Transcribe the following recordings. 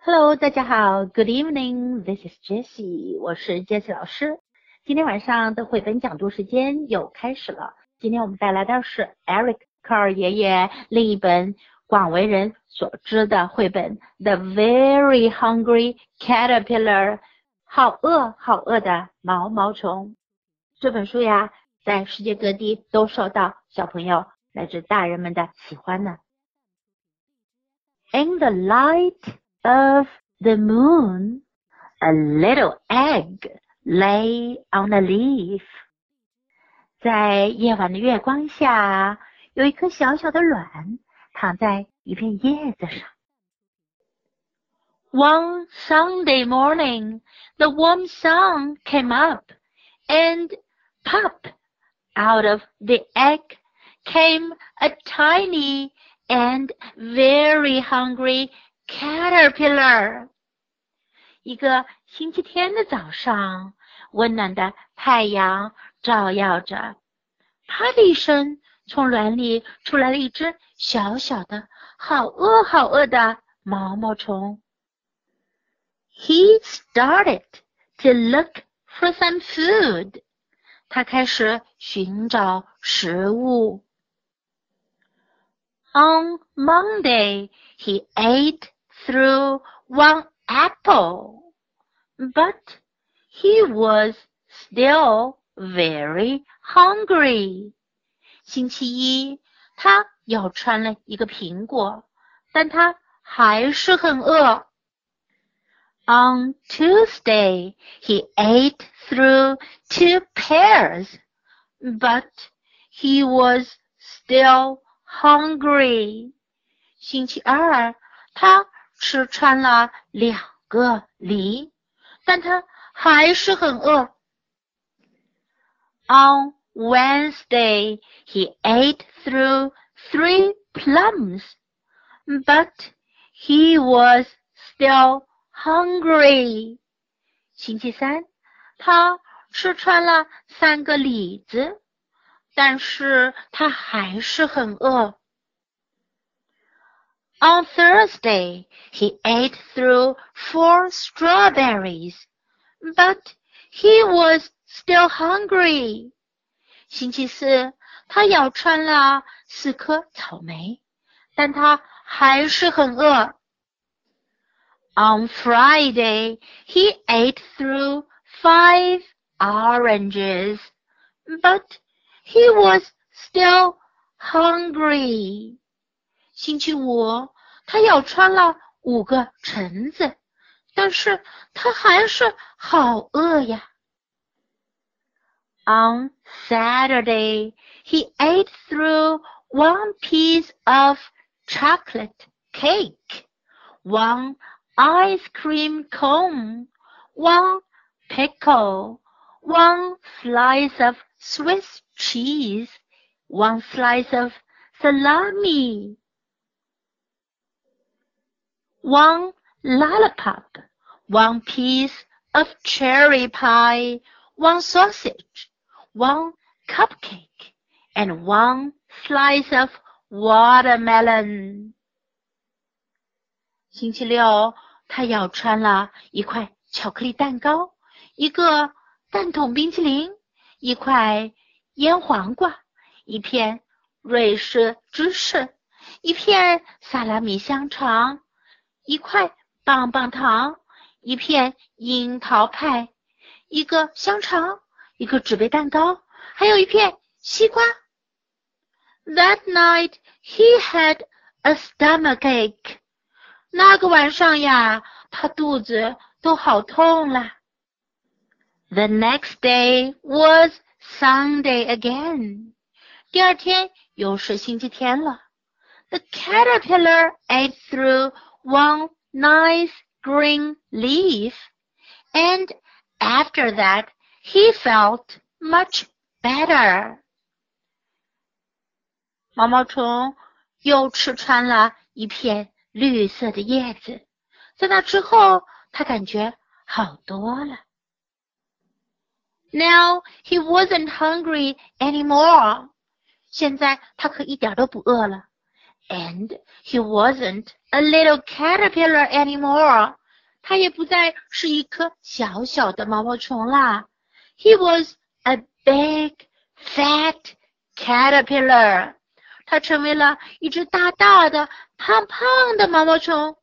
Hello，大家好，Good evening. This is Jessie，我是 Jessie 老师。今天晚上的绘本讲读时间又开始了。今天我们带来的是 Eric 科尔爷爷另一本广为人所知的绘本《The Very Hungry Caterpillar》，好饿好饿的毛毛虫。这本书呀，在世界各地都受到小朋友乃至大人们的喜欢呢。In the light of the moon, a little egg lay on a leaf. 在夜晚的月光下，有一颗小小的卵躺在一片叶子上。One Sunday morning, the warm sun came up, and pop out of the egg came a tiny and very hungry caterpillar。一个星期天的早上，温暖的太阳照耀着，啪的一声，从卵里出来了一只小小的、好饿好饿的毛毛虫。He started to look for some food。他开始寻找食物。On Monday, he ate through one apple, but he was still very hungry. 星期一，他咬穿了一个苹果，但他还是很饿。On Tuesday, he ate through two pears, but he was still hungry. 星期二，他 吃穿了两个梨，但他还是很饿。On Wednesday, he ate through three plums, but he was still hungry. 星期三，他吃穿了三个李子。但是他还是很饿。On Thursday, he ate through four strawberries, but he was still hungry. 星期四，他咬穿了四颗草莓，但他还是很饿。On Friday, he ate through five oranges, but he was still hungry. 星期五，他咬穿了五个橙子，但是他还是好饿呀。On Saturday, he ate through one piece of chocolate cake, one ice cream cone, one pickle, one slice of Swiss cheese, one slice of salami, one lollipop, one piece of cherry pie, one sausage, one cupcake, and one slice of watermelon. 星期六，他咬穿了一块巧克力蛋糕，一个蛋筒冰淇淋。一块腌黄瓜，一片瑞士芝士，一片萨拉米香肠， 一块棒棒糖，一片樱桃派，一个香肠，一个纸杯蛋糕，还有一片西瓜。That night he had a stomachache。那个晚上呀，他肚子都好痛了。The next day was Sunday again. 第二天又是星期天了。The caterpillar ate through one nice green leaf, and after that he felt much better. 毛毛虫又吃穿了一片绿色的叶子，在那之后，他感觉好多了。now he wasn't hungry anymore. 现在他可一点都不饿了。 And he wasn't a little caterpillar anymore. 他也不再是一颗小小的毛毛虫啦。He was a big, fat caterpillar. 他成为了一只大大的、胖胖的毛毛虫。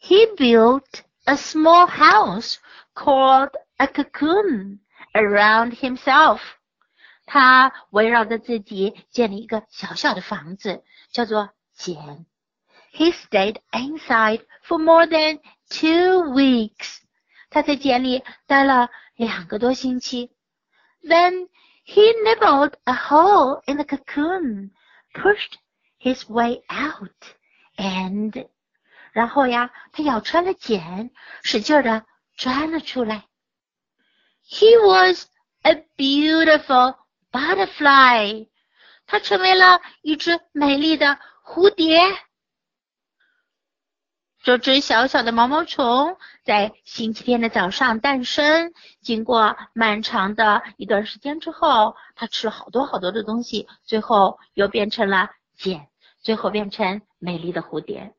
He built a small house called a cocoon around himself. 他围绕着自己建立一个小小的房子，叫做茧。He stayed inside for more than two weeks. 他在茧里待了两个多星期。Then he nibbled a hole in the cocoon, pushed his way out, and 然后呀，他咬穿了茧，使劲的钻了出来。He was a beautiful butterfly，它成为了一只美丽的蝴蝶。这只小小的毛毛虫在星期天的早上诞生。经过漫长的一段时间之后，它吃了好多好多的东西，最后又变成了茧，最后变成美丽的蝴蝶。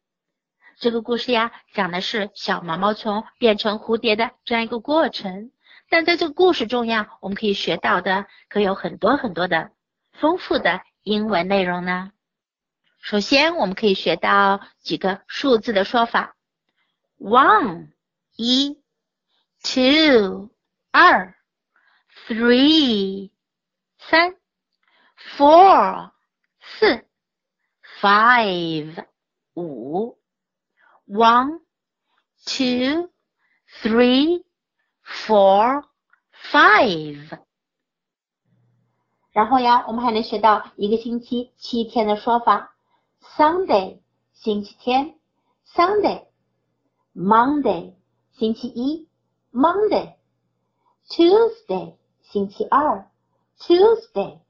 这个故事呀，讲的是小毛毛虫变成蝴蝶的这样一个过程。但在这个故事中呀，我们可以学到的可有很多很多的丰富的英文内容呢。首先，我们可以学到几个数字的说法：one 一，two 二，three 三，four 四，five 五，one two three。Four, five。然后呀，我们还能学到一个星期七天的说法：Sunday，星期天；Sunday。Monday，星期一；Monday。Tuesday，星期二；Tuesday。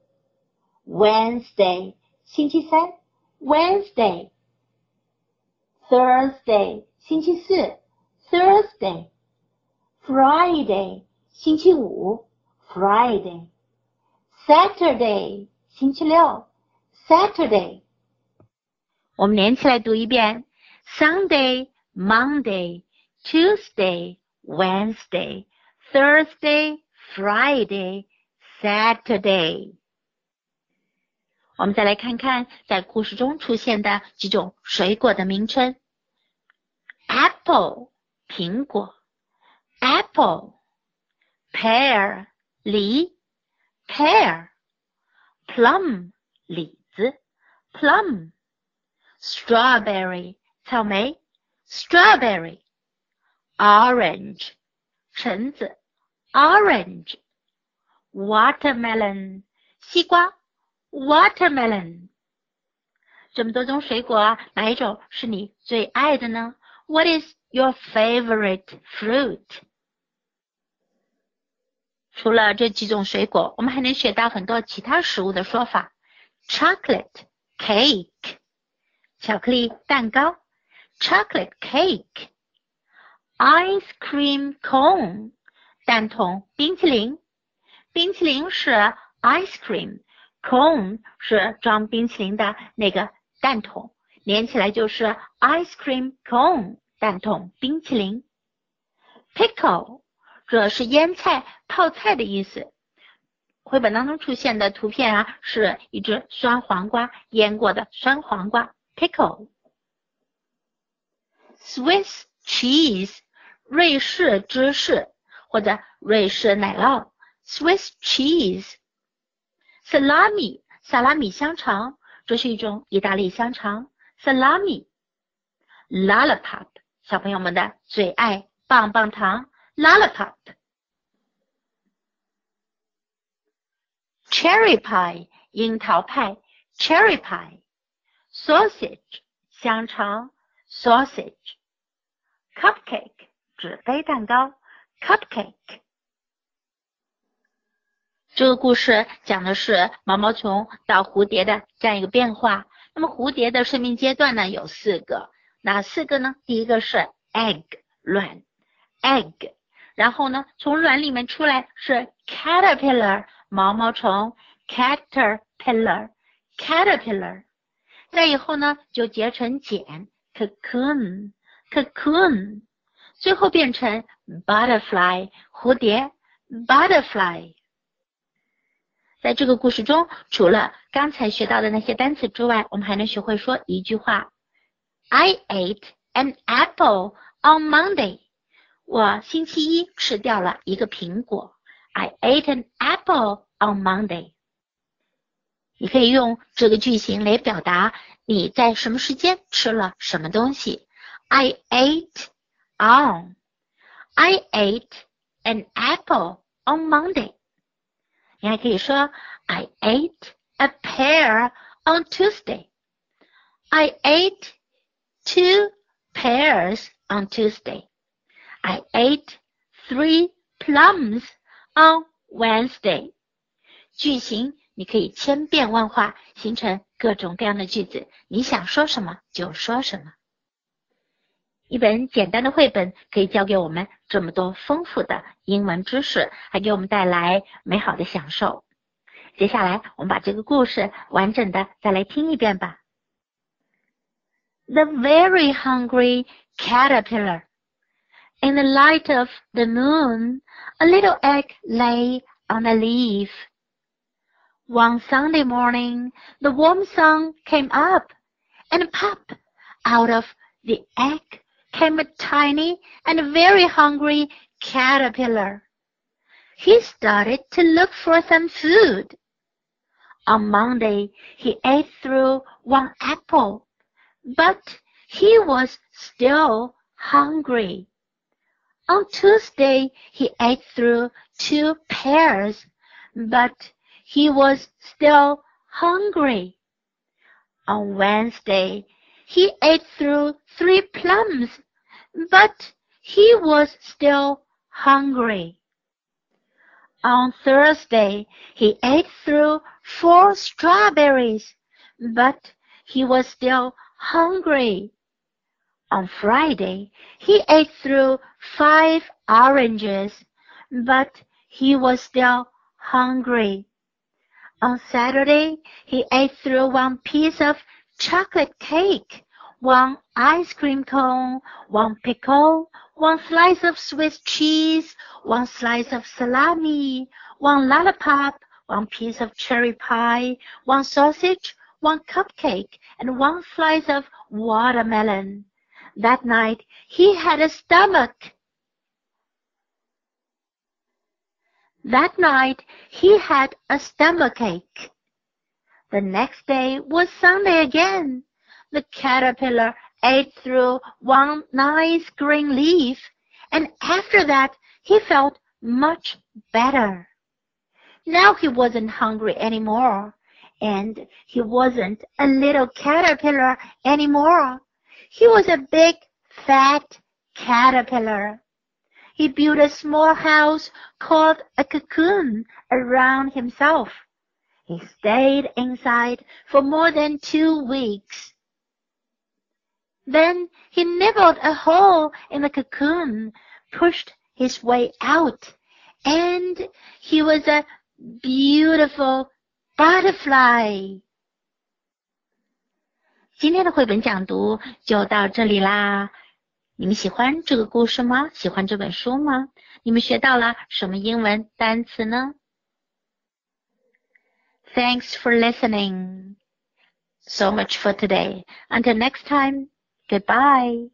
Wednesday，星期三；Wednesday。Thursday，星期四；Thursday。Friday 星期五，Friday。Saturday 星期六，Saturday。我们连起来读一遍：Sunday、Monday、Tuesday、Wednesday、Thursday、Friday、Saturday。我们再来看看在故事中出现的几种水果的名称：Apple 苹果。 apple, pear 梨，pear, plum 李子，plum, strawberry 草莓，strawberry, orange 橙子，orange, watermelon 西瓜，watermelon。这么多种水果，哪一种是你最爱的呢？What is your favorite fruit? 除了这几种水果，我们还能学到很多其他食物的说法。Chocolate cake，巧克力蛋糕；chocolate cake，ice cream cone，蛋筒冰淇淋。冰淇淋是 ice cream，cone 是装冰淇淋的那个蛋筒，连起来就是 ice cream cone，蛋筒冰淇淋。Pickle。这是腌菜、泡菜的意思。绘本当中出现的图片啊，是一只酸黄瓜，腌过的酸黄瓜，pickle。Swiss cheese，瑞士芝士或者瑞士奶酪，Swiss cheese。Salami，萨拉米香肠，这是一种意大利香肠，salami。Lollipop，小朋友们的最爱，棒棒糖。Lollipop, cherry pie 樱桃派 cherry pie, sausage 香肠 sausage, cupcake 纸杯蛋糕 cupcake。这个故事讲的是毛毛虫到蝴蝶的这样一个变化。那么蝴蝶的生命阶段呢有四个，哪四个呢？第一个是 egg 卵 egg。然后呢，从卵里面出来是 caterpillar 毛毛虫，caterpillar，caterpillar。 在以后呢就结成茧，cocoon，cocoon，最后变成 butterfly，蝴蝶，butterfly。在这个故事中，除了刚才学到的那些单词之外，我们还能学会说一句话：I ate an apple on Monday。 我星期一吃掉了一个苹果。I ate an apple on Monday。你可以用这个句型来表达你在什么时间吃了什么东西。I ate on。I ate an apple on Monday。你还可以说 I ate a pear on Tuesday. I ate two pears on Tuesday. I ate three plums on Wednesday. 句型你可以千变万化，形成各种各样的句子。你想说什么就说什么。一本简单的绘本可以教给我们这么多丰富的英文知识，还给我们带来美好的享受。接下来，我们把这个故事完整的再来听一遍吧。The very hungry caterpillar. In the light of the moon, a little egg lay on a leaf. One Sunday morning, the warm sun came up, and pop out of the egg came a tiny and very hungry caterpillar. He started to look for some food. On Monday, he ate through one apple, but he was still hungry. On Tuesday, he ate through two pears, but he was still hungry. On Wednesday, he ate through three plums, but he was still hungry. On Thursday, he ate through four strawberries, but he was still hungry. On Friday, he ate through five oranges, but he was still hungry. On Saturday, he ate through one piece of chocolate cake, one ice cream cone, one pickle, one slice of Swiss cheese, one slice of salami, one lollipop, one piece of cherry pie, one sausage, one cupcake, and one slice of watermelon. That night he had a stomach. That night he had a stomachache. The next day was Sunday again. The caterpillar ate through one nice green leaf, and after that he felt much better. Now he wasn't hungry anymore, and he wasn't a little caterpillar anymore. He was a big, fat caterpillar. He built a small house called a cocoon around himself. He stayed inside for more than two weeks. Then he nibbled a hole in the cocoon, pushed his way out, and he was a beautiful butterfly. 今天的绘本讲读就到这里啦。你们喜欢这个故事吗？喜欢这本书吗？你们学到了什么英文单词呢？Thanks for listening. So much for today. Until next time, goodbye.